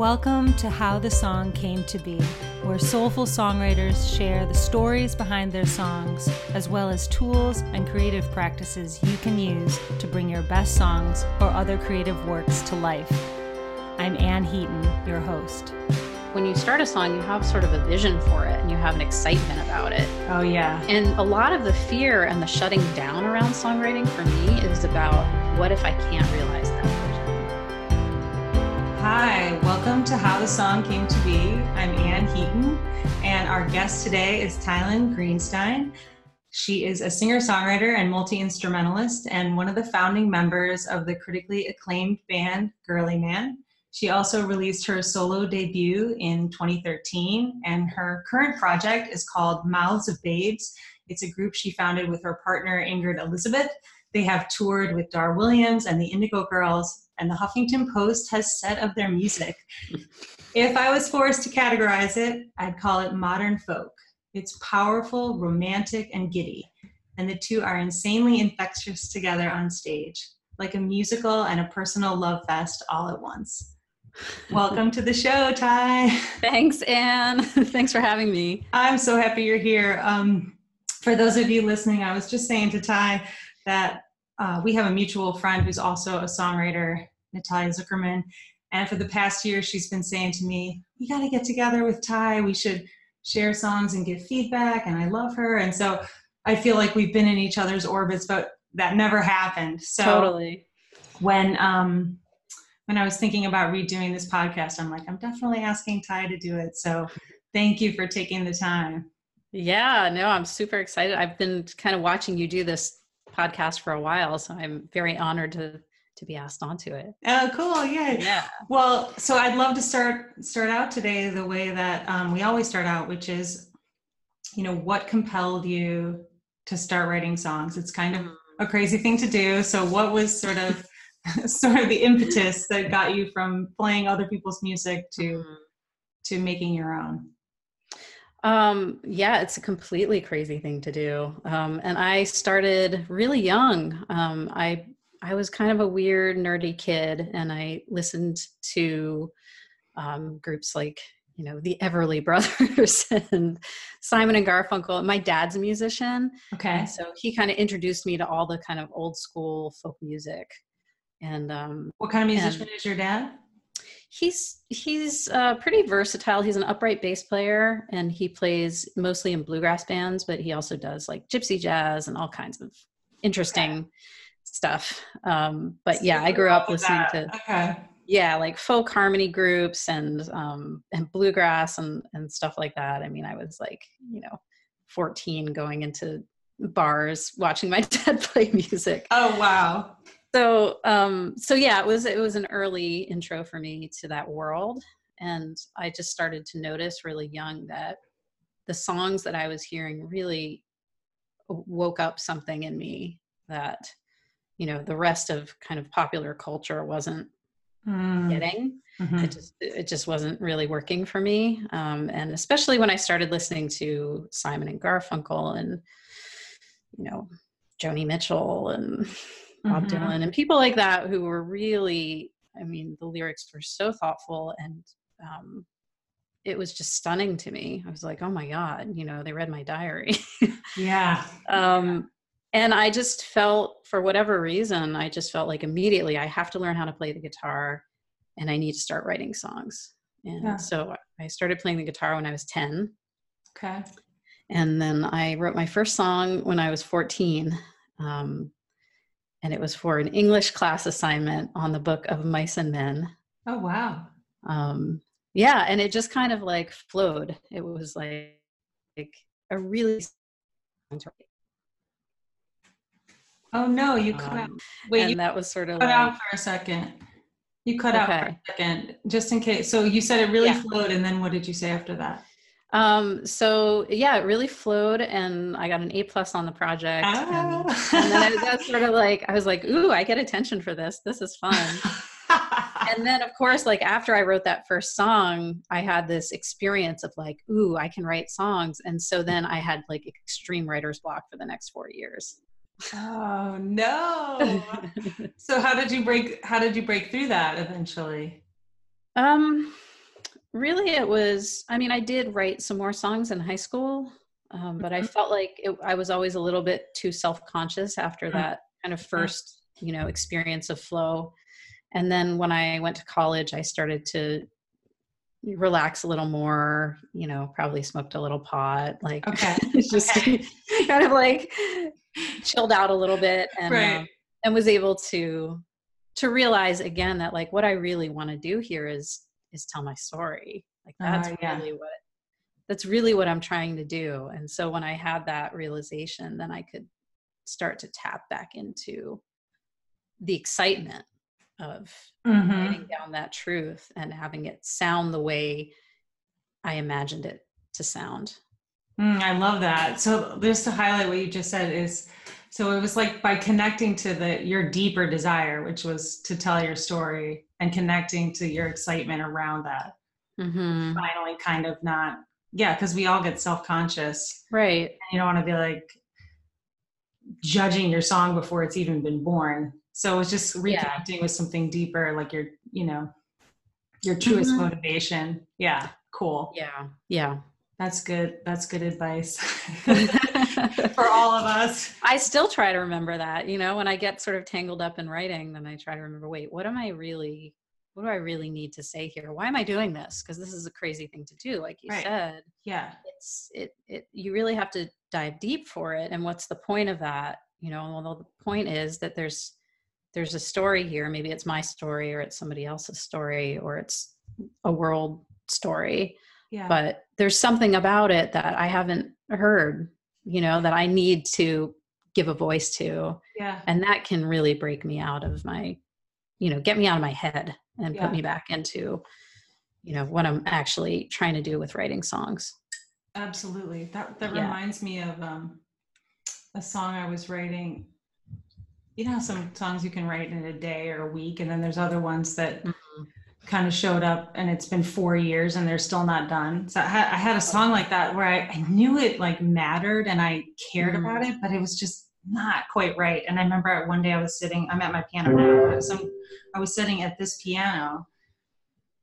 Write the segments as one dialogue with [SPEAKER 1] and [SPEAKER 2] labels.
[SPEAKER 1] Welcome to How the Song Came to Be, where soulful songwriters share the stories behind their songs, as well as tools and creative practices you can use to bring your best songs or other creative works to life. I'm Ann Heaton, your host.
[SPEAKER 2] When you start a song, you have sort of a vision for it and you have an excitement about it.
[SPEAKER 1] Oh, yeah.
[SPEAKER 2] And a lot of the fear and the shutting down around songwriting for me is about what if I can't realize
[SPEAKER 1] Hi, welcome to How the Song Came to Be. I'm Ann Heaton, and our guest today is Tylan Greenstein. She is a singer songwriter and multi instrumentalist, and one of the founding members of the critically acclaimed band Girlyman. She also released her solo debut in 2013, and her current project is called Mouths of Babes. It's a group she founded with her partner Ingrid Elizabeth. They have toured with Dar Williams and the Indigo Girls, and the Huffington Post has said of their music. if I was forced to categorize it, I'd call it modern folk. It's powerful, romantic, and giddy, and the two are insanely infectious together on stage, like a musical and a personal love fest all at once. Welcome to the show, Ty.
[SPEAKER 2] Thanks, Ann. Thanks for having me.
[SPEAKER 1] I'm so happy you're here. Um, for those of you listening, I was just saying to Ty that uh, we have a mutual friend who's also a songwriter, Natalia Zuckerman. And for the past year, she's been saying to me, We got to get together with Ty. We should share songs and give feedback. And I love her. And so I feel like we've been in each other's orbits, but that never happened. So
[SPEAKER 2] totally.
[SPEAKER 1] When, um, when I was thinking about redoing this podcast, I'm like, I'm definitely asking Ty to do it. So thank you for taking the time.
[SPEAKER 2] Yeah, no, I'm super excited. I've been kind of watching you do this podcast for a while, so I'm very honored to to be asked onto it.
[SPEAKER 1] Oh, cool! Yeah.
[SPEAKER 2] Yeah.
[SPEAKER 1] Well, so I'd love to start start out today the way that um, we always start out, which is, you know, what compelled you to start writing songs? It's kind of a crazy thing to do. So, what was sort of sort of the impetus that got you from playing other people's music to mm-hmm. to making your own?
[SPEAKER 2] Um, yeah, it's a completely crazy thing to do. Um, and I started really young. Um, I I was kind of a weird, nerdy kid, and I listened to um, groups like you know the Everly Brothers and Simon and Garfunkel. My dad's a musician,
[SPEAKER 1] okay,
[SPEAKER 2] so he kind of introduced me to all the kind of old school folk music. And um,
[SPEAKER 1] what kind of musician is your dad?
[SPEAKER 2] He's he's uh, pretty versatile. He's an upright bass player, and he plays mostly in bluegrass bands, but he also does like gypsy jazz and all kinds of interesting okay. Stuff. Um, but yeah, I grew up listening to okay. yeah, like folk harmony groups and um, and bluegrass and and stuff like that. I mean, I was like you know, fourteen going into bars watching my dad play music.
[SPEAKER 1] Oh wow
[SPEAKER 2] so um so yeah it was it was an early intro for me to that world and i just started to notice really young that the songs that i was hearing really woke up something in me that you know the rest of kind of popular culture wasn't mm. getting mm-hmm. it just it just wasn't really working for me um, and especially when i started listening to simon and garfunkel and you know joni mitchell and Bob mm-hmm. Dylan and people like that who were really, I mean, the lyrics were so thoughtful and um, it was just stunning to me. I was like, oh my God, you know, they read my diary.
[SPEAKER 1] yeah.
[SPEAKER 2] Um, and I just felt, for whatever reason, I just felt like immediately I have to learn how to play the guitar and I need to start writing songs. And yeah. so I started playing the guitar when I was 10.
[SPEAKER 1] Okay.
[SPEAKER 2] And then I wrote my first song when I was 14. Um, and it was for an English class assignment on the book of Mice and Men.
[SPEAKER 1] Oh wow!
[SPEAKER 2] Um, yeah, and it just kind of like flowed. It was like, like a really.
[SPEAKER 1] Oh no! You cut um, out.
[SPEAKER 2] Wait, and that was sort of
[SPEAKER 1] cut
[SPEAKER 2] like,
[SPEAKER 1] out for a second. You cut okay. out for a second, just in case. So you said it really yeah. flowed, and then what did you say after that?
[SPEAKER 2] Um, so yeah, it really flowed and I got an A plus on the project. Ah. And, and, then I, that's sort of like, I was like, ooh, I get attention for this. This is fun. and then of course, like after I wrote that first song, I had this experience of like, ooh, I can write songs. And so then I had like extreme writer's block for the next four years.
[SPEAKER 1] Oh no. so how did you break, how did you break through that eventually?
[SPEAKER 2] Um, really it was i mean i did write some more songs in high school um, but i
[SPEAKER 1] Mm-hmm.
[SPEAKER 2] felt like it, i was always a little bit too self-conscious after
[SPEAKER 1] Mm.
[SPEAKER 2] that kind of first you know experience of flow and then when i went to college i started to relax a little more you know probably smoked a little pot like
[SPEAKER 1] Okay.
[SPEAKER 2] just
[SPEAKER 1] Okay.
[SPEAKER 2] kind of like chilled out a little bit and
[SPEAKER 1] Right.
[SPEAKER 2] um, and was able to to realize again that like what I really want to do here is is tell my story. Like that's
[SPEAKER 1] Ah, yeah.
[SPEAKER 2] really what that's really what I'm trying to do. And so when I had that realization, then I could start to tap back into the excitement of
[SPEAKER 1] Mhm.
[SPEAKER 2] writing down that truth and having it sound the way I imagined it to sound.
[SPEAKER 1] Mm, I love that. So just to highlight what you just said is, so it was like by connecting to the your deeper desire, which was to tell your story, and connecting to your excitement around that.
[SPEAKER 2] Mm-hmm.
[SPEAKER 1] Finally, kind of not, yeah, because we all get self conscious.
[SPEAKER 2] Right.
[SPEAKER 1] You don't want to be like judging your song before it's even been born. So it's just
[SPEAKER 2] Yeah.
[SPEAKER 1] reconnecting with something deeper, like your, you know, your truest
[SPEAKER 2] Mhm.
[SPEAKER 1] motivation. Yeah, cool.
[SPEAKER 2] Yeah. Yeah.
[SPEAKER 1] That's good. That's good advice for all of us.
[SPEAKER 2] I still try to remember that, you know, when I get sort of tangled up in writing, then I try to remember, wait, what am I really, what do I really need to say here? Why am I doing this? Because this is a crazy thing to do. Like you
[SPEAKER 1] Right.
[SPEAKER 2] said,
[SPEAKER 1] Yeah.
[SPEAKER 2] it's, it, it, you really have to dive deep for it. And what's the point of that? You know, well, the point is that there's, there's a story here. Maybe it's my story or it's somebody else's story or it's a world story
[SPEAKER 1] Yeah.
[SPEAKER 2] but there's something about it that I haven't heard, you know, that I need to give a voice to.
[SPEAKER 1] yeah.
[SPEAKER 2] And that can really break me out of my, you know, get me out of my head and
[SPEAKER 1] Yeah.
[SPEAKER 2] put me back into, you know, what I'm actually trying to do with writing songs.
[SPEAKER 1] Absolutely. That that
[SPEAKER 2] Yeah.
[SPEAKER 1] reminds me of um a song I was writing. You know some songs you can write in a day or a week, and then there's other ones that
[SPEAKER 2] Mhm.
[SPEAKER 1] Kind of showed up and it's been four years and they're still not done. So I had, I had a song like that where I, I knew it like mattered and I cared
[SPEAKER 2] Mhm.
[SPEAKER 1] about it, but it was just not quite right. And I remember one day I was sitting, I'm at my piano now, but I was, some, I was sitting at this piano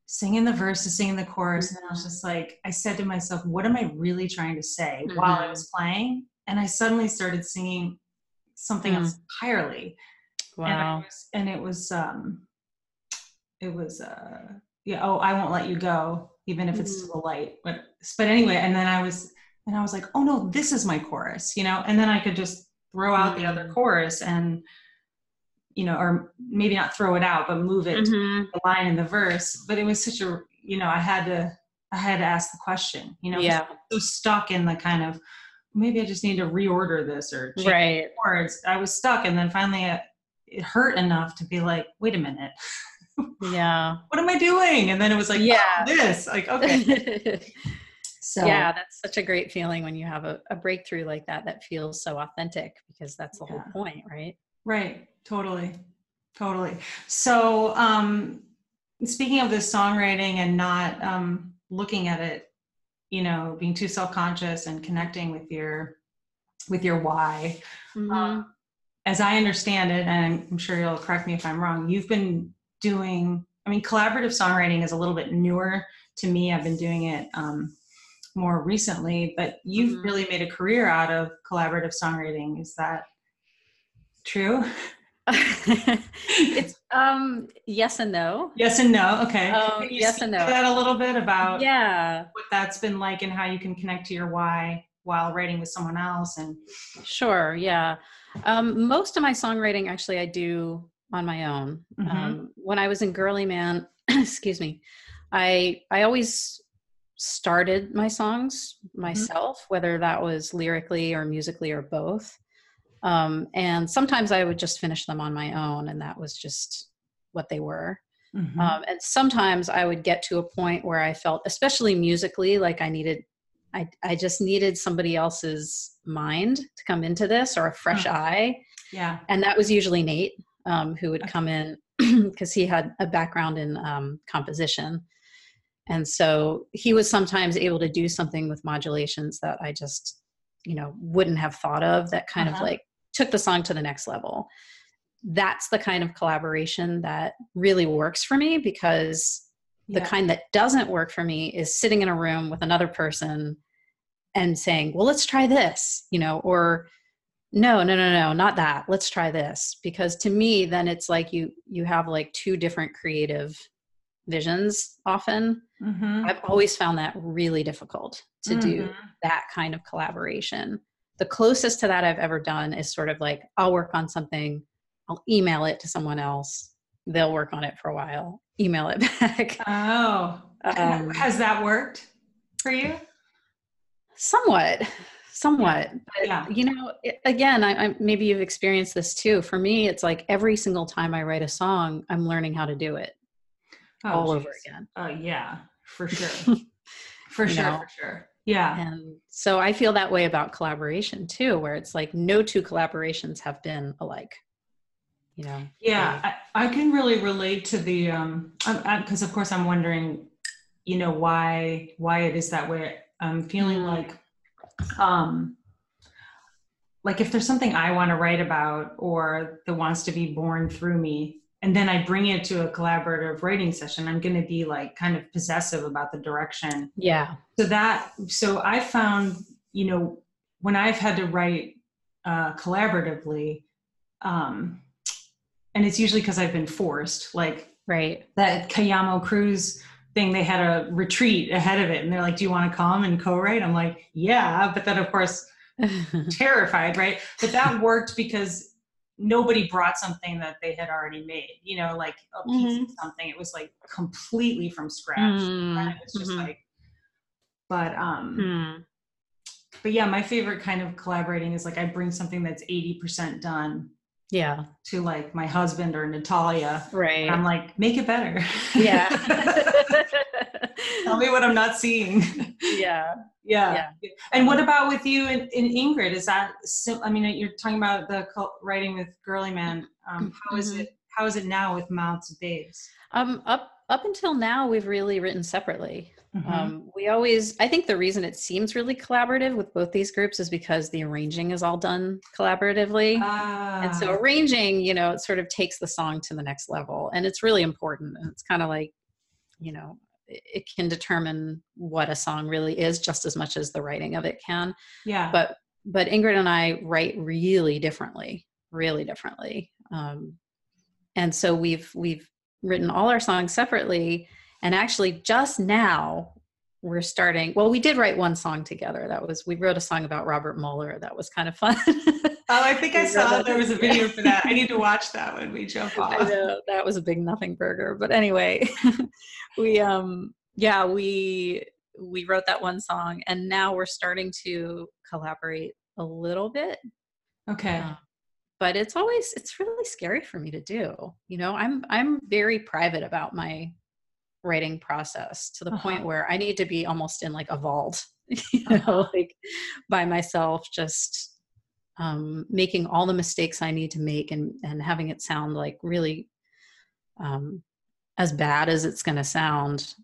[SPEAKER 1] singing the verses, singing the chorus. And I was just like, I said to myself, what am I really trying to say while I
[SPEAKER 2] Mhm.
[SPEAKER 1] was playing? And I suddenly started singing something
[SPEAKER 2] Mm.
[SPEAKER 1] else entirely and,
[SPEAKER 2] Wow.
[SPEAKER 1] was, and it was um it was uh yeah oh i won't let you go even if it's
[SPEAKER 2] Mhm.
[SPEAKER 1] to the light but but anyway and then i was and i was like oh no this is my chorus you know and then i could just throw out the other
[SPEAKER 2] Mm.
[SPEAKER 1] chorus and you know or maybe not throw it out but move it to
[SPEAKER 2] Mhm.
[SPEAKER 1] the line in the verse but it was such a you know i had to i had to ask the question you know
[SPEAKER 2] Yeah.
[SPEAKER 1] I was so stuck in the kind of maybe i just need to reorder this or change
[SPEAKER 2] Right.
[SPEAKER 1] words i was stuck and then finally it, it hurt enough to be like wait a minute
[SPEAKER 2] Yeah.
[SPEAKER 1] what am i doing and then it was like
[SPEAKER 2] Yeah.
[SPEAKER 1] yeah this like okay so
[SPEAKER 2] yeah, that's such a great feeling when you have a, a breakthrough like that that feels so authentic because that's the whole point, right?
[SPEAKER 1] right totally totally so um speaking of this songwriting and not um looking at it you know being too self-conscious and connecting with your with your why
[SPEAKER 2] Mhm.
[SPEAKER 1] Um, as I understand it, and I'm sure you'll correct me if I'm wrong, you've been doing, I mean, collaborative songwriting is a little bit newer to me. I've been doing it um, more recently, but you've
[SPEAKER 2] Mhm.
[SPEAKER 1] really made a career out of collaborative songwriting. Is that true?
[SPEAKER 2] it's um yes and no.
[SPEAKER 1] yes and no. Okay.
[SPEAKER 2] Um,
[SPEAKER 1] Can you
[SPEAKER 2] yes and no.
[SPEAKER 1] that a little bit about
[SPEAKER 2] Yeah,
[SPEAKER 1] what that's been like and how you can connect to your why while writing with someone else and
[SPEAKER 2] sure. Yeah. Um, most of my songwriting actually I do on my own.
[SPEAKER 1] Mhm.
[SPEAKER 2] Um, when I was in Girlyman, excuse me, I I always started my songs myself, whether that was lyrically or musically or both. Um, and sometimes I would just finish them on my own, and that was just what they were.
[SPEAKER 1] Mhm.
[SPEAKER 2] Um, and sometimes I would get to a point where I felt, especially musically, like I needed, I, I just needed somebody else's mind to come into this or a fresh
[SPEAKER 1] Huh.
[SPEAKER 2] eye.
[SPEAKER 1] yeah.
[SPEAKER 2] And that was usually Nate, um, who would come in because he had a background in um, composition. And so he was sometimes able to do something with modulations that I just, you know, wouldn't have thought of that kind
[SPEAKER 1] Uh-huh.
[SPEAKER 2] of like took the song to the next level. That's the kind of collaboration that really works for me because the
[SPEAKER 1] Yeah.
[SPEAKER 2] kind that doesn't work for me is sitting in a room with another person and saying well let's try this you know or no no no no not that let's try this because to me then it's like you you have like two different creative visions often
[SPEAKER 1] Mhm.
[SPEAKER 2] i've always found that really difficult to do
[SPEAKER 1] Mhm.
[SPEAKER 2] that kind of collaboration the closest to that i've ever done is sort of like i'll work on something i'll email it to someone else they'll work on it for a while email it back
[SPEAKER 1] Oh,
[SPEAKER 2] Um,
[SPEAKER 1] has that worked for you?
[SPEAKER 2] somewhat somewhat but
[SPEAKER 1] Yeah.
[SPEAKER 2] you know it, again I, I maybe you've experienced this too for me it's like every single time i write a song i'm learning how to do it
[SPEAKER 1] Oh,
[SPEAKER 2] all over again
[SPEAKER 1] Oh, yeah, for sure. For sure,
[SPEAKER 2] know?
[SPEAKER 1] for sure. Yeah.
[SPEAKER 2] and so i feel that way about collaboration too where it's like no two collaborations have been alike you know
[SPEAKER 1] Yeah, I, I can really relate to the um because of course I'm wondering, you know, why why it is that way. I'm feeling
[SPEAKER 2] Mm.
[SPEAKER 1] like um like if there's something I want to write about or that wants to be born through me, and then I bring it to a collaborative writing session, I'm gonna be like kind of possessive about the direction.
[SPEAKER 2] Yeah.
[SPEAKER 1] So that so i found you know when i've had to write uh, collaboratively um, and it's usually because i've been forced like
[SPEAKER 2] right.
[SPEAKER 1] that Cayamo cruise thing they had a retreat ahead of it and they're like do you want to come and co-write? I'm like yeah but then of course terrified right? But that worked because nobody brought something that they had already made you know like a piece of something. It was like completely from scratch.
[SPEAKER 2] Mm,
[SPEAKER 1] and it was just
[SPEAKER 2] mhm.
[SPEAKER 1] like but um
[SPEAKER 2] Hmm.
[SPEAKER 1] but yeah my favorite kind of collaborating is like i bring something that's 80% done
[SPEAKER 2] yeah.
[SPEAKER 1] to like my husband or natalia
[SPEAKER 2] right.
[SPEAKER 1] I'm like make it better.
[SPEAKER 2] Yeah
[SPEAKER 1] tell me what i'm not seeing.
[SPEAKER 2] Yeah.
[SPEAKER 1] Yeah. and what about with you and, and ingrid? Is that sim- i mean you're talking about the writing with Girlyman. Um how is it how is it now with mouths of babes?
[SPEAKER 2] Um up up until now we've really written separately.
[SPEAKER 1] Mhm.
[SPEAKER 2] um, we always i think the reason it seems really collaborative with both these groups is because the arranging is all done collaboratively. And so
[SPEAKER 1] Ah,
[SPEAKER 2] arranging you know it sort of takes the song to the next level. And it's really important. And it's kind of like you know it, can determine what a song really is just as much as the writing of it can.
[SPEAKER 1] Yeah.
[SPEAKER 2] But but ingrid and i write really differently really differently. Um, and so we've we've written all our songs separately and actually just now we're starting well we did write one song together. That was we wrote a song about robert mueller. That was kind of fun
[SPEAKER 1] oh i think i saw there was a video for that i need to watch that when we jump off.
[SPEAKER 2] I know that was a big nothing burger, but anyway, we um yeah we we wrote that one song, and now we're starting to collaborate a little bit.
[SPEAKER 1] okay
[SPEAKER 2] Uh, but it's always it's really scary for me to do. You know, I'm I'm very private about my writing process to the point
[SPEAKER 1] Uh-huh.
[SPEAKER 2] where I need to be almost in like a vault, you know,
[SPEAKER 1] Uh-huh.
[SPEAKER 2] like by myself, just um, making all the mistakes I need to make and and having it sound like really um, as bad as it's going to sound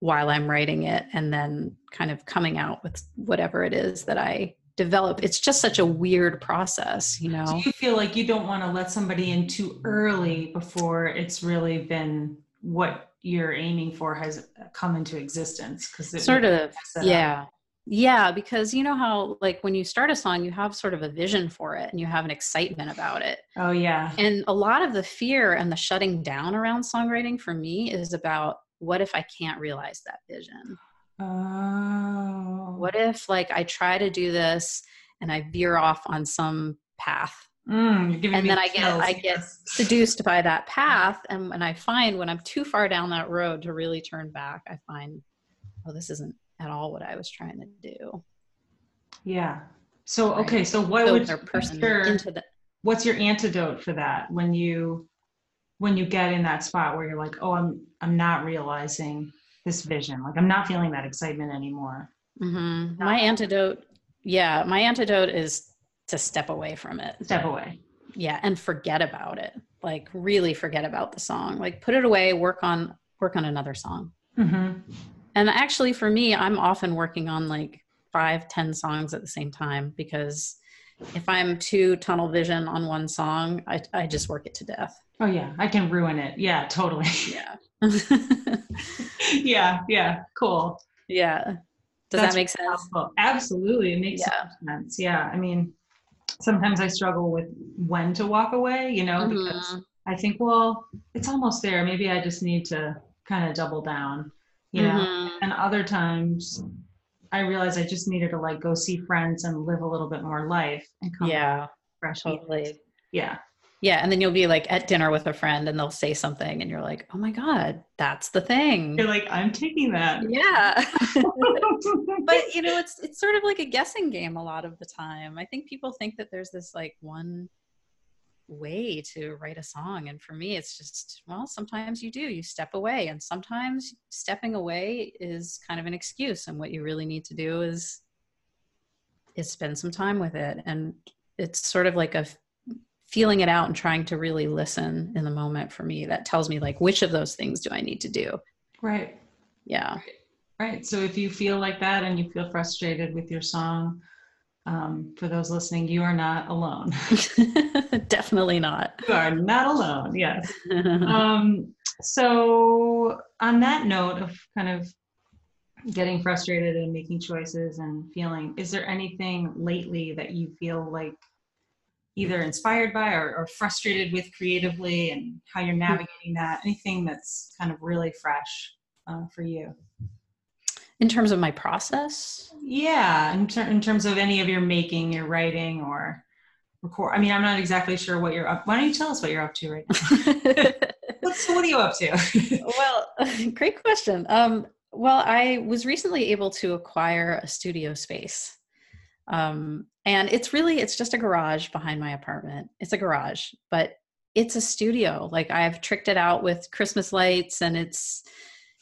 [SPEAKER 2] while I'm writing it, and then kind of coming out with whatever it is that I develop. It's just such a weird process, you know.
[SPEAKER 1] Do you feel like you don't want to let somebody in too early before it's really been what you're aiming for has come into existence? Because
[SPEAKER 2] sort of yeah yeah because you know how like when you start a song you have sort of a vision for it and you have an excitement about it
[SPEAKER 1] Oh yeah.
[SPEAKER 2] and a lot of the fear and the shutting down around songwriting for me is about what if i can't realize that vision
[SPEAKER 1] Oh.
[SPEAKER 2] what if like i try to do this and i veer off on some path
[SPEAKER 1] Mm,
[SPEAKER 2] and then I get
[SPEAKER 1] chills.
[SPEAKER 2] I get seduced by that path and when I find when I'm too far down that road to really turn back I find oh this isn't at all what I was trying to do
[SPEAKER 1] Yeah. So
[SPEAKER 2] Right.
[SPEAKER 1] okay. So what would
[SPEAKER 2] person
[SPEAKER 1] your,
[SPEAKER 2] into the
[SPEAKER 1] what's your antidote for that when you when you get in that spot where you're like, oh, I'm I'm not realizing this vision. Like I'm not feeling that excitement anymore.
[SPEAKER 2] Mhm. my antidote yeah my antidote is to step away from it
[SPEAKER 1] Step away.
[SPEAKER 2] yeah and forget about it like really forget about the song like put it away work on work on another song
[SPEAKER 1] Mm-hmm.
[SPEAKER 2] And actually for me i'm often working on like five ten songs at the same time because if i'm too tunnel vision on one song i, I just work it to death
[SPEAKER 1] Oh yeah, I can ruin it. Yeah, totally.
[SPEAKER 2] Yeah.
[SPEAKER 1] yeah, yeah, cool.
[SPEAKER 2] Yeah. Does
[SPEAKER 1] That's
[SPEAKER 2] that make sense?
[SPEAKER 1] Absolutely, it makes
[SPEAKER 2] Yeah.
[SPEAKER 1] sense. Yeah, I mean, sometimes I struggle with when to walk away. You know, because
[SPEAKER 2] Mhm.
[SPEAKER 1] I think, well, it's almost there. Maybe I just need to kind of double down. You know,
[SPEAKER 2] Mhm.
[SPEAKER 1] and other times I realize I just needed to like go see friends and live a little bit more life and come
[SPEAKER 2] Yeah,
[SPEAKER 1] fresh.
[SPEAKER 2] totally.
[SPEAKER 1] Yeah.
[SPEAKER 2] Yeah, and then you'll be like at dinner with a friend and they'll say something and you're like, "Oh my god, that's the thing."
[SPEAKER 1] You're like, I'm taking that.
[SPEAKER 2] Yeah. but you know, it's it's sort of like a guessing game a lot of the time. I think people think that there's this like one way to write a song and for me it's just well sometimes you do you step away and sometimes stepping away is kind of an excuse and what you really need to do is is spend some time with it and it's sort of like a feeling it out and trying to really listen in the moment for me that tells me like which of those things do i need to do
[SPEAKER 1] right.
[SPEAKER 2] yeah
[SPEAKER 1] Right. So if you feel like that and you feel frustrated with your song, um, for those listening, you are not alone.
[SPEAKER 2] definitely not
[SPEAKER 1] you are not alone. Yes. Um, so on that note of kind of getting frustrated and making choices and feeling, is there anything lately that you feel like either inspired by or, or frustrated with creatively and how you're navigating that? Anything that's kind of really fresh uh, for you?
[SPEAKER 2] In terms of my process
[SPEAKER 1] Yeah, in, ter- in terms of any of your making, your writing, or record. I mean, I'm not exactly sure what you're up. Why don't you tell us what you're up to right now? What's, what are you up to?
[SPEAKER 2] well great question um, well i was recently able to acquire a studio space um, and it's really it's just a garage behind my apartment it's a garage but it's a studio like i've tricked it out with christmas lights and it's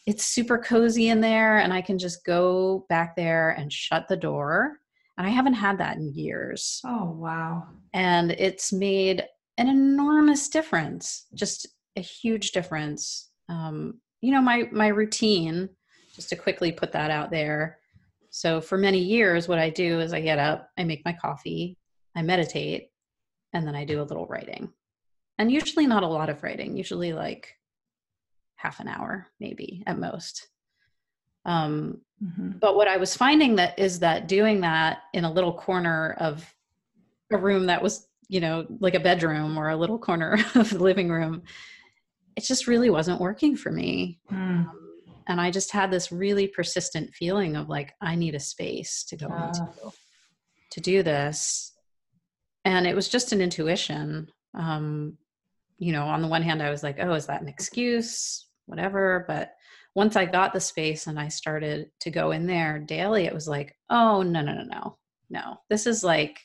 [SPEAKER 2] it's super cozy in there and i can just go back there and shut the door. And i haven't had that in years.
[SPEAKER 1] Oh wow!
[SPEAKER 2] and it's made an enormous difference just a huge difference. Um, you know my my routine just to quickly put that out there. So for many years what i do is i get up i make my coffee i meditate and then i do a little writing. And usually not a lot of writing usually like half an hour maybe at most um,
[SPEAKER 1] Mhm.
[SPEAKER 2] but what i was finding that is that doing that in a little corner of a room that was you know like a bedroom or a little corner of the living room it just really wasn't working for me
[SPEAKER 1] Mm.
[SPEAKER 2] and i just had this really persistent feeling of like i need a space to go
[SPEAKER 1] Ah.
[SPEAKER 2] into to do this and it was just an intuition um you know on the one hand i was like oh is that an excuse whatever but once i got the space and i started to go in there daily it was like oh no no no no no this is like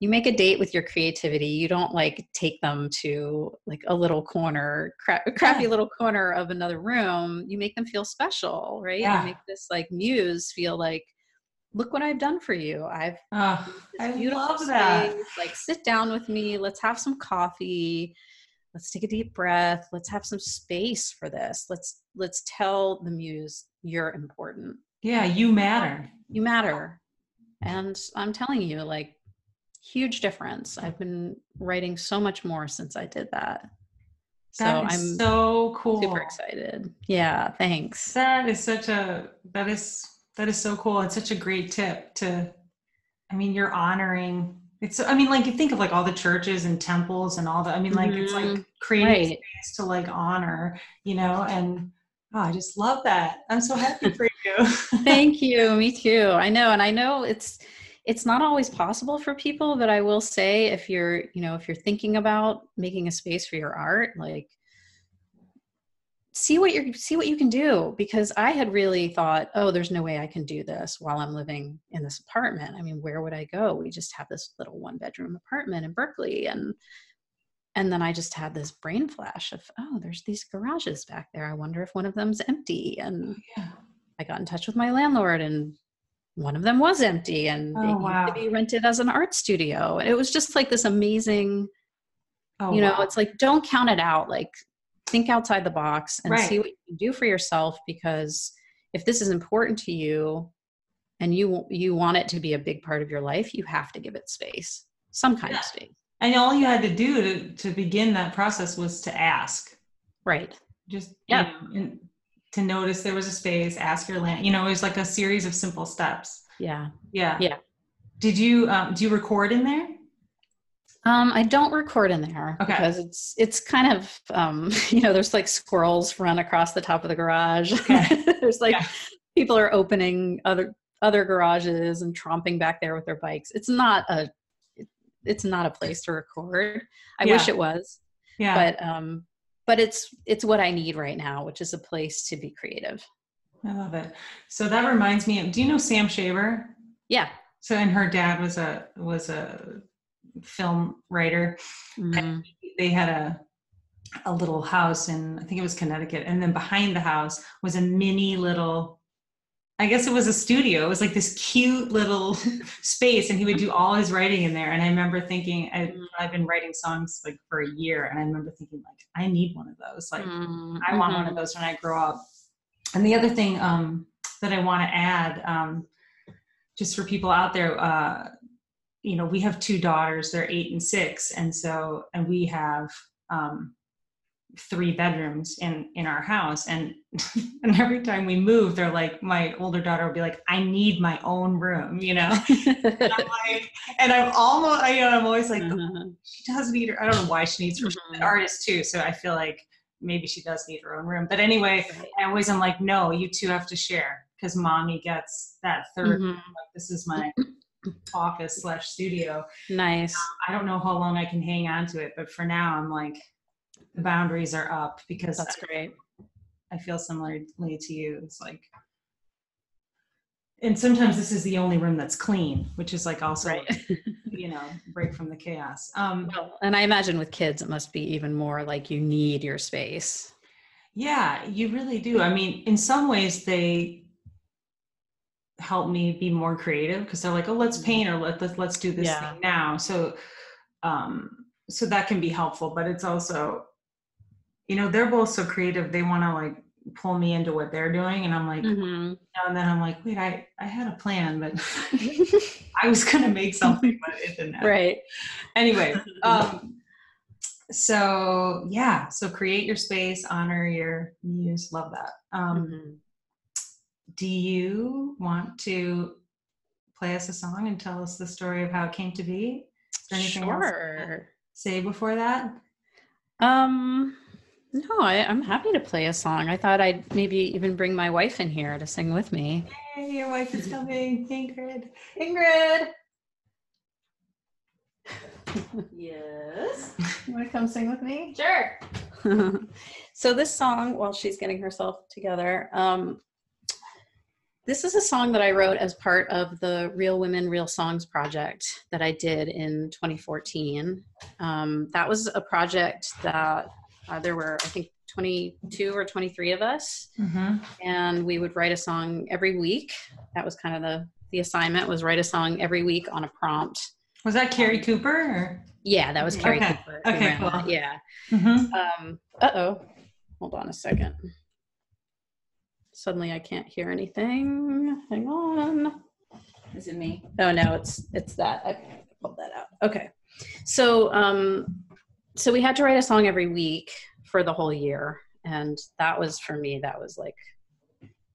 [SPEAKER 2] you make a date with your creativity you don't like take them to like a little corner cra- crappy
[SPEAKER 1] Yeah.
[SPEAKER 2] little corner of another room you make them feel special right
[SPEAKER 1] Yeah.
[SPEAKER 2] you make this like muse feel like look what i've done for you i've
[SPEAKER 1] Oh, I love that.
[SPEAKER 2] Like, sit down with me. Let's have some coffee. Let's take a deep breath. Let's have some space for this. Let's let's tell the muse you're important.
[SPEAKER 1] Yeah, you matter.
[SPEAKER 2] You matter. And I'm telling you, like, huge difference. I've been writing so much more since I did that. So
[SPEAKER 1] That is
[SPEAKER 2] I'm
[SPEAKER 1] so cool.
[SPEAKER 2] super excited. Yeah, thanks.
[SPEAKER 1] That is such a that is that is so cool. It's such a great tip to I mean you're honoring it's I mean like you think of like all the churches and temples and all the I mean like it's like
[SPEAKER 2] Mhm.
[SPEAKER 1] creating
[SPEAKER 2] Right.
[SPEAKER 1] space to like honor, you know, and oh, I just love that. I'm so happy for you.
[SPEAKER 2] Thank you. Me too. I know, and I know it's it's not always possible for people, but I will say if you're, you know, if you're thinking about making a space for your art, like see what you see what you can do because I had really thought, oh, there's no way I can do this while I'm living in this apartment. I mean, where would I go? We just have this little one bedroom apartment in Berkeley and and then I just had this brain flash of, oh, there's these garages back there. I wonder if one of them's empty. And oh,
[SPEAKER 1] yeah.
[SPEAKER 2] I got in touch with my landlord and one of them was empty and
[SPEAKER 1] Oh,
[SPEAKER 2] it used to be rented as an art studio. And it was just like this amazing,
[SPEAKER 1] Oh,
[SPEAKER 2] you know,
[SPEAKER 1] wow.
[SPEAKER 2] it's like don't count it out. Like think outside the box and see what you can do for yourself because if this is important to you and you you want it to be a big part of your life, you have to give it space. Some kind
[SPEAKER 1] Yeah.
[SPEAKER 2] of space.
[SPEAKER 1] And all you had to do to, to begin that process was to ask.
[SPEAKER 2] Right.
[SPEAKER 1] Just
[SPEAKER 2] Yeah.
[SPEAKER 1] you know, and to notice there was a space, ask your land. You know, it was like a series of simple steps.
[SPEAKER 2] Yeah.
[SPEAKER 1] Yeah.
[SPEAKER 2] Yeah.
[SPEAKER 1] Did you um, do you record in there?
[SPEAKER 2] Um, I don't record in there
[SPEAKER 1] Okay.
[SPEAKER 2] because it's it's kind of um, you know there's like squirrels run across the top of the garage.
[SPEAKER 1] Okay.
[SPEAKER 2] there's like
[SPEAKER 1] Yeah.
[SPEAKER 2] people are opening other other garages and tromping back there with their bikes. It's not a it's not a place to record. I wish it was,
[SPEAKER 1] Yeah.
[SPEAKER 2] but um, but it's it's what I need right now, which is a place to be creative.
[SPEAKER 1] I love it. So that reminds me of, do you know Sam Shaber?
[SPEAKER 2] Yeah.
[SPEAKER 1] So and her dad was a was a film writer.
[SPEAKER 2] Mhm.
[SPEAKER 1] They had a a little house in I think it was Connecticut, and then behind the house was a mini little. I guess it was a studio. It was like this cute little space, and he would do all his writing in there. And I remember thinking, I,
[SPEAKER 2] Mhm.
[SPEAKER 1] I've been writing songs like for a year, and I remember thinking, like, I need one of those. Like,
[SPEAKER 2] Mhm.
[SPEAKER 1] I want one of those when I grow up. And the other thing um, that I want to add, um, just for people out there, uh, you know, we have two daughters. They're eight and six, and so and we have um, three bedrooms in in our house. And and every time we move, they're like, my older daughter will be like, "I need my own room," you know. And I'm like, and I'm almost, I, you know, I'm always like,
[SPEAKER 2] Uh-huh.
[SPEAKER 1] she does need her. I don't know why she needs her. She's an
[SPEAKER 2] Mhm.
[SPEAKER 1] artist too, so I feel like maybe she does need her own room. But anyway. I always am like, no, you two have to share because mommy gets that 3rd
[SPEAKER 2] Mhm.
[SPEAKER 1] Like this is my office slash studio.
[SPEAKER 2] Nice.
[SPEAKER 1] I don't know how long I can hang on to it, but for now, I'm like, the boundaries are up because
[SPEAKER 2] That's great.
[SPEAKER 1] I feel similarly to you. It's like, and sometimes this is the only room that's clean, which is like also,
[SPEAKER 2] Right.
[SPEAKER 1] you know, break from the chaos. Um,
[SPEAKER 2] Well, and I imagine with kids, it must be even more like you need your space.
[SPEAKER 1] Yeah, you really do. I mean, in some ways, they help me be more creative because they're like, "Oh, let's paint or let let's let's do this
[SPEAKER 2] Yeah.
[SPEAKER 1] thing now." So, um, so that can be helpful. But it's also, you know, they're both so creative. They want to like pull me into what they're doing, and I'm like,
[SPEAKER 2] Mhm.
[SPEAKER 1] and then I'm like, wait, I I had a plan, but I was gonna make something, but it didn't happen.
[SPEAKER 2] right.
[SPEAKER 1] Anyway, um, so yeah, so create your space, honor your muse. Love that. Um,
[SPEAKER 2] Mhm.
[SPEAKER 1] Do you want to play us a song and tell us the story of how it came to be? Is there anything else wanna
[SPEAKER 2] Sure.
[SPEAKER 1] say before that?
[SPEAKER 2] Um, no, I, I'm happy to play a song. I thought I'd maybe even bring my wife in here to sing with me.
[SPEAKER 1] Hey, your wife is coming, Ingrid. Ingrid.
[SPEAKER 2] Yes. You want to come sing with me?
[SPEAKER 1] Sure.
[SPEAKER 2] so this song, while she's getting herself together, um, this is a song that I wrote as part of the Real Women, Real Songs project that I did in 2014. Um, that was a project that uh, there were, I think, 22 or 23 of us,
[SPEAKER 1] Mm-hmm.
[SPEAKER 2] and we would write a song every week. That was kind of the the assignment was write a song every week on a prompt.
[SPEAKER 1] Was that Carrie Cooper? Or?
[SPEAKER 2] Yeah, that was Carrie
[SPEAKER 1] Okay.
[SPEAKER 2] Cooper.
[SPEAKER 1] Okay, cool.
[SPEAKER 2] that, Yeah.
[SPEAKER 1] Mm-hmm.
[SPEAKER 2] Um, uh oh. Hold on a second. Suddenly I can't hear anything. Hang on.
[SPEAKER 3] Is it me?
[SPEAKER 2] Oh no, it's it's that. I pulled that out. Okay. So um so we had to write a song every week for the whole year. And that was for me, that was like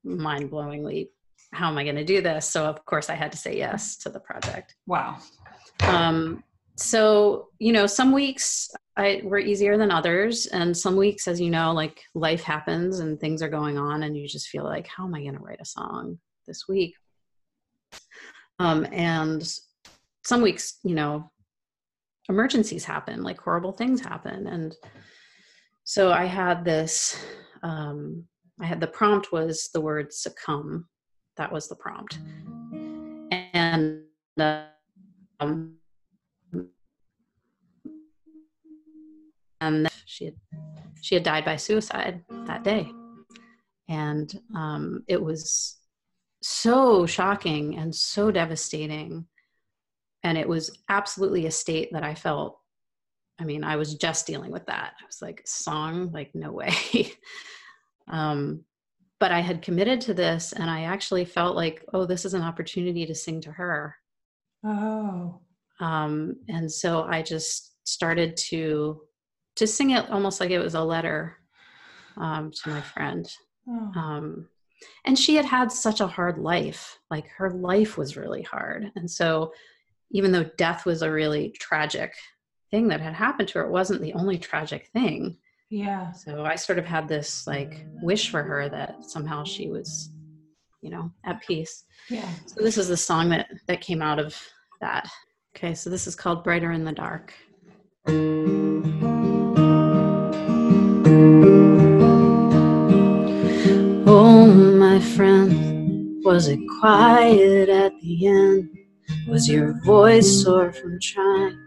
[SPEAKER 2] mind blowingly how am I gonna do this? So of course I had to say yes to the project.
[SPEAKER 1] Wow.
[SPEAKER 2] Um, so you know, some weeks I were easier than others, and some weeks, as you know, like life happens and things are going on, and you just feel like, how am I going to write a song this week? Um, and some weeks, you know, emergencies happen, like horrible things happen, and so I had this. Um, I had the prompt was the word succumb. That was the prompt, and. Uh, um, and she had she had died by suicide that day. And um, it was so shocking and so devastating. And it was absolutely a state that i felt i mean i was just dealing with that. I was like song like no way. Um, but i had committed to this and i actually felt like oh this is an opportunity to sing to her.
[SPEAKER 1] Oh.
[SPEAKER 2] um, and so I just started to to sing it almost like it was a letter um, to my friend. Oh. Um, and she had had such a hard life. Like her life was really hard. And so, even though death was a really tragic thing that had happened to her, it wasn't the only tragic thing.
[SPEAKER 1] Yeah.
[SPEAKER 2] So I sort of had this like wish for her that somehow she was, you know, at peace.
[SPEAKER 1] Yeah.
[SPEAKER 2] So this is the song that that came out of that. Okay, so this is called Brighter in the Dark. Friend, was it quiet at the end? Was your voice sore from trying?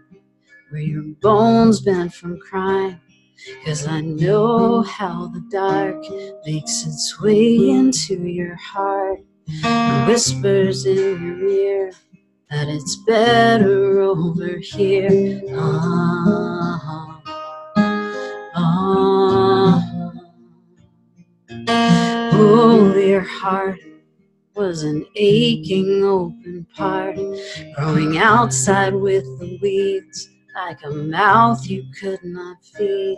[SPEAKER 2] Were your bones bent from crying? Cause I know how the dark makes its way into your heart and whispers in your ear that it's better over here. Uh-huh. Heart was an aching open part, growing outside with the weeds, like a mouth you could not feed.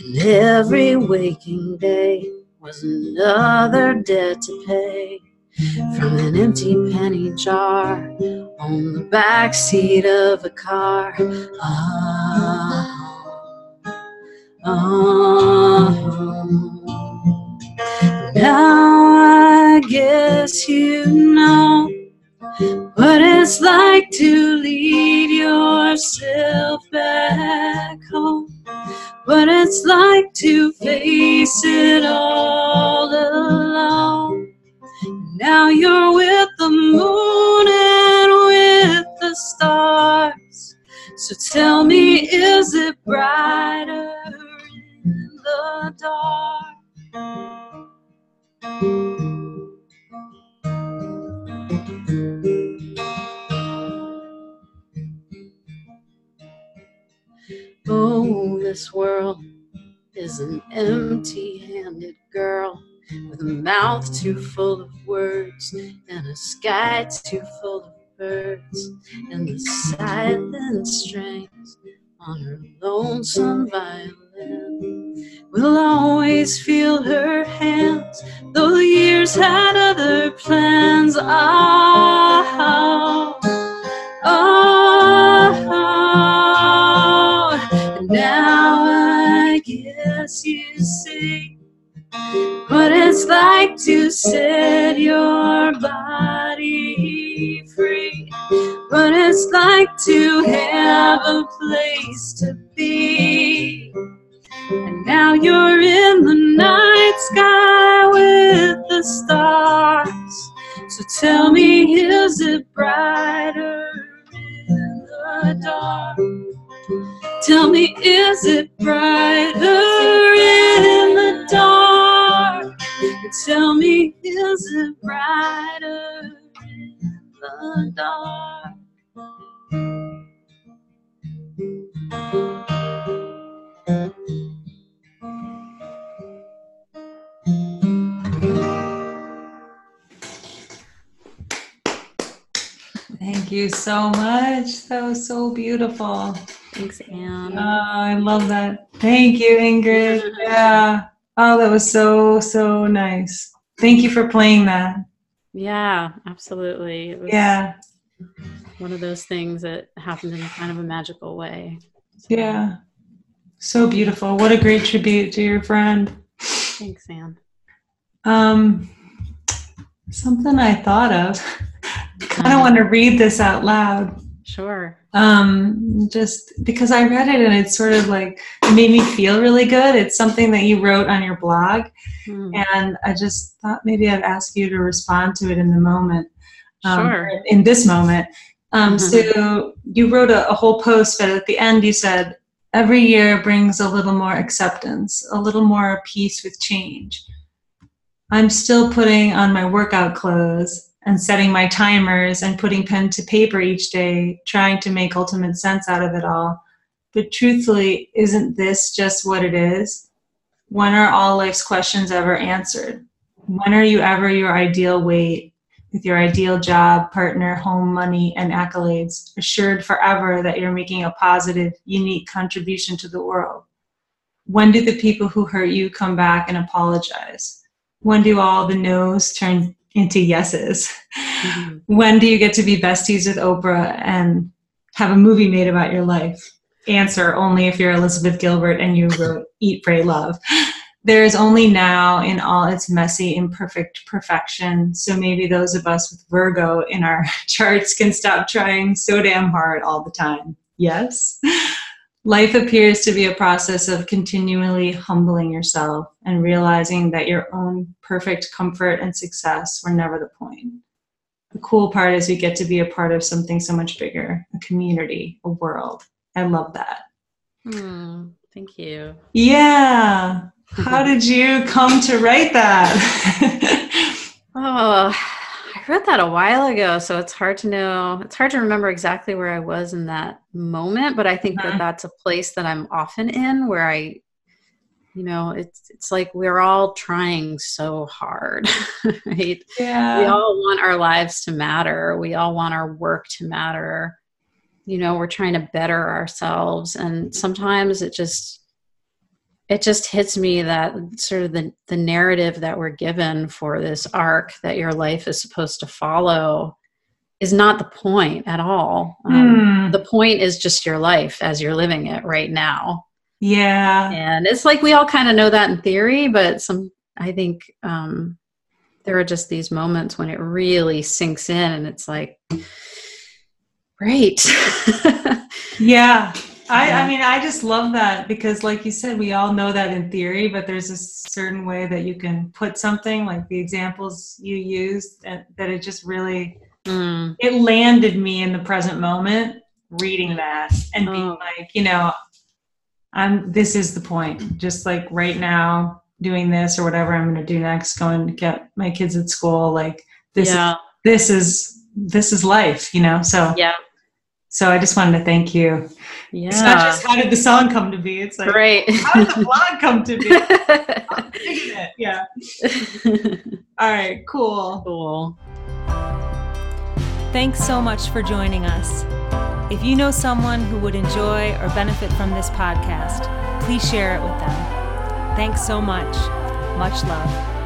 [SPEAKER 2] And every waking day was another debt to pay from an empty penny jar on the back seat of a car. Ah, ah. Now you know what it's like to lead yourself back home. What it's like to face it all alone. Now you're with the moon and with the stars. So tell me, is it brighter in the dark? Oh, this world is an empty handed girl with a mouth too full of words and a sky too full of birds. And the silent strings on her lonesome violin will always feel her hands though the years had other plans. Ah, oh, now I guess you see what it's like to set your body free, what it's like to have a place to be. And now you're in the night sky with the stars. So tell me, is it brighter in the dark? Tell me, is it brighter in the dark? Tell me, is it brighter in the dark?
[SPEAKER 1] Thank you so much. That was so beautiful.
[SPEAKER 2] Thanks, Ann.
[SPEAKER 1] Oh, I love that. Thank you, Ingrid. Yeah. Oh, that was so, so nice. Thank you for playing that.
[SPEAKER 2] Yeah, absolutely.
[SPEAKER 1] yeah.
[SPEAKER 2] One of those things that happened in kind of a magical way.
[SPEAKER 1] So. Yeah. So beautiful. What a great tribute to your friend.
[SPEAKER 2] Thanks, Ann.
[SPEAKER 1] Um, something I thought of. I kind of want to read this out loud.
[SPEAKER 2] Sure.
[SPEAKER 1] Um, just because I read it and it's sort of like it made me feel really good. It's something that you wrote on your blog, hmm. and I just thought maybe I'd ask you to respond to it in the moment.
[SPEAKER 2] Um, sure.
[SPEAKER 1] In this moment. Um, mm-hmm. So you wrote a, a whole post, but at the end you said, every year brings a little more acceptance, a little more peace with change. I'm still putting on my workout clothes and setting my timers and putting pen to paper each day, trying to make ultimate sense out of it all. But truthfully, isn't this just what it is? When are all life's questions ever answered? When are you ever your ideal weight? with your ideal job, partner, home, money, and accolades, assured forever that you're making a positive, unique contribution to the world? When do the people who hurt you come back and apologize? When do all the no's turn into yeses? Mm-hmm. When do you get to be besties with Oprah and have a movie made about your life? Answer only if you're Elizabeth Gilbert and you wrote Eat, Pray, Love there is only now in all its messy, imperfect perfection. So maybe those of us with Virgo in our charts can stop trying so damn hard all the time. Yes? Life appears to be a process of continually humbling yourself and realizing that your own perfect comfort and success were never the point. The cool part is we get to be a part of something so much bigger a community, a world. I love that.
[SPEAKER 2] Mm, thank you.
[SPEAKER 1] Yeah. How did you come to write that?
[SPEAKER 2] oh, Wrote that a while ago, so it's hard to know. It's hard to remember exactly where I was in that moment, but I think uh-huh. that that's a place that I'm often in where I you know it's it's like we're all trying so hard right
[SPEAKER 1] yeah
[SPEAKER 2] we all want our lives to matter we all want our work to matter you know we're trying to better ourselves and sometimes it just it just hits me that sort of the, the narrative that we're given for this arc that your life is supposed to follow is not the point at all. Um, mm. The point is just your life as you're living it right now.
[SPEAKER 1] Yeah.
[SPEAKER 2] And it's like we all kind of know that in theory, but some, I think um, there are just these moments when it really sinks in and it's like, great.
[SPEAKER 1] yeah. I, I mean, I just love that because, like you said, we all know that in theory, but there's a certain way that you can put something, like the examples you used, that, that it just really mm. it landed me in the present moment reading that and oh. being like, you know, I'm. This is the point. Just like right now, doing this or whatever I'm going to do next, going to get my kids at school. Like this. Yeah. Is, this is this is life, you know. So
[SPEAKER 2] yeah
[SPEAKER 1] so I just wanted to thank you.
[SPEAKER 2] Yeah.
[SPEAKER 1] It's not just how did the song come to be. It's like
[SPEAKER 2] right.
[SPEAKER 1] how did the blog come to be? I'm it. Yeah. All right. Cool.
[SPEAKER 2] Cool.
[SPEAKER 3] Thanks so much for joining us. If you know someone who would enjoy or benefit from this podcast, please share it with them. Thanks so much. Much love.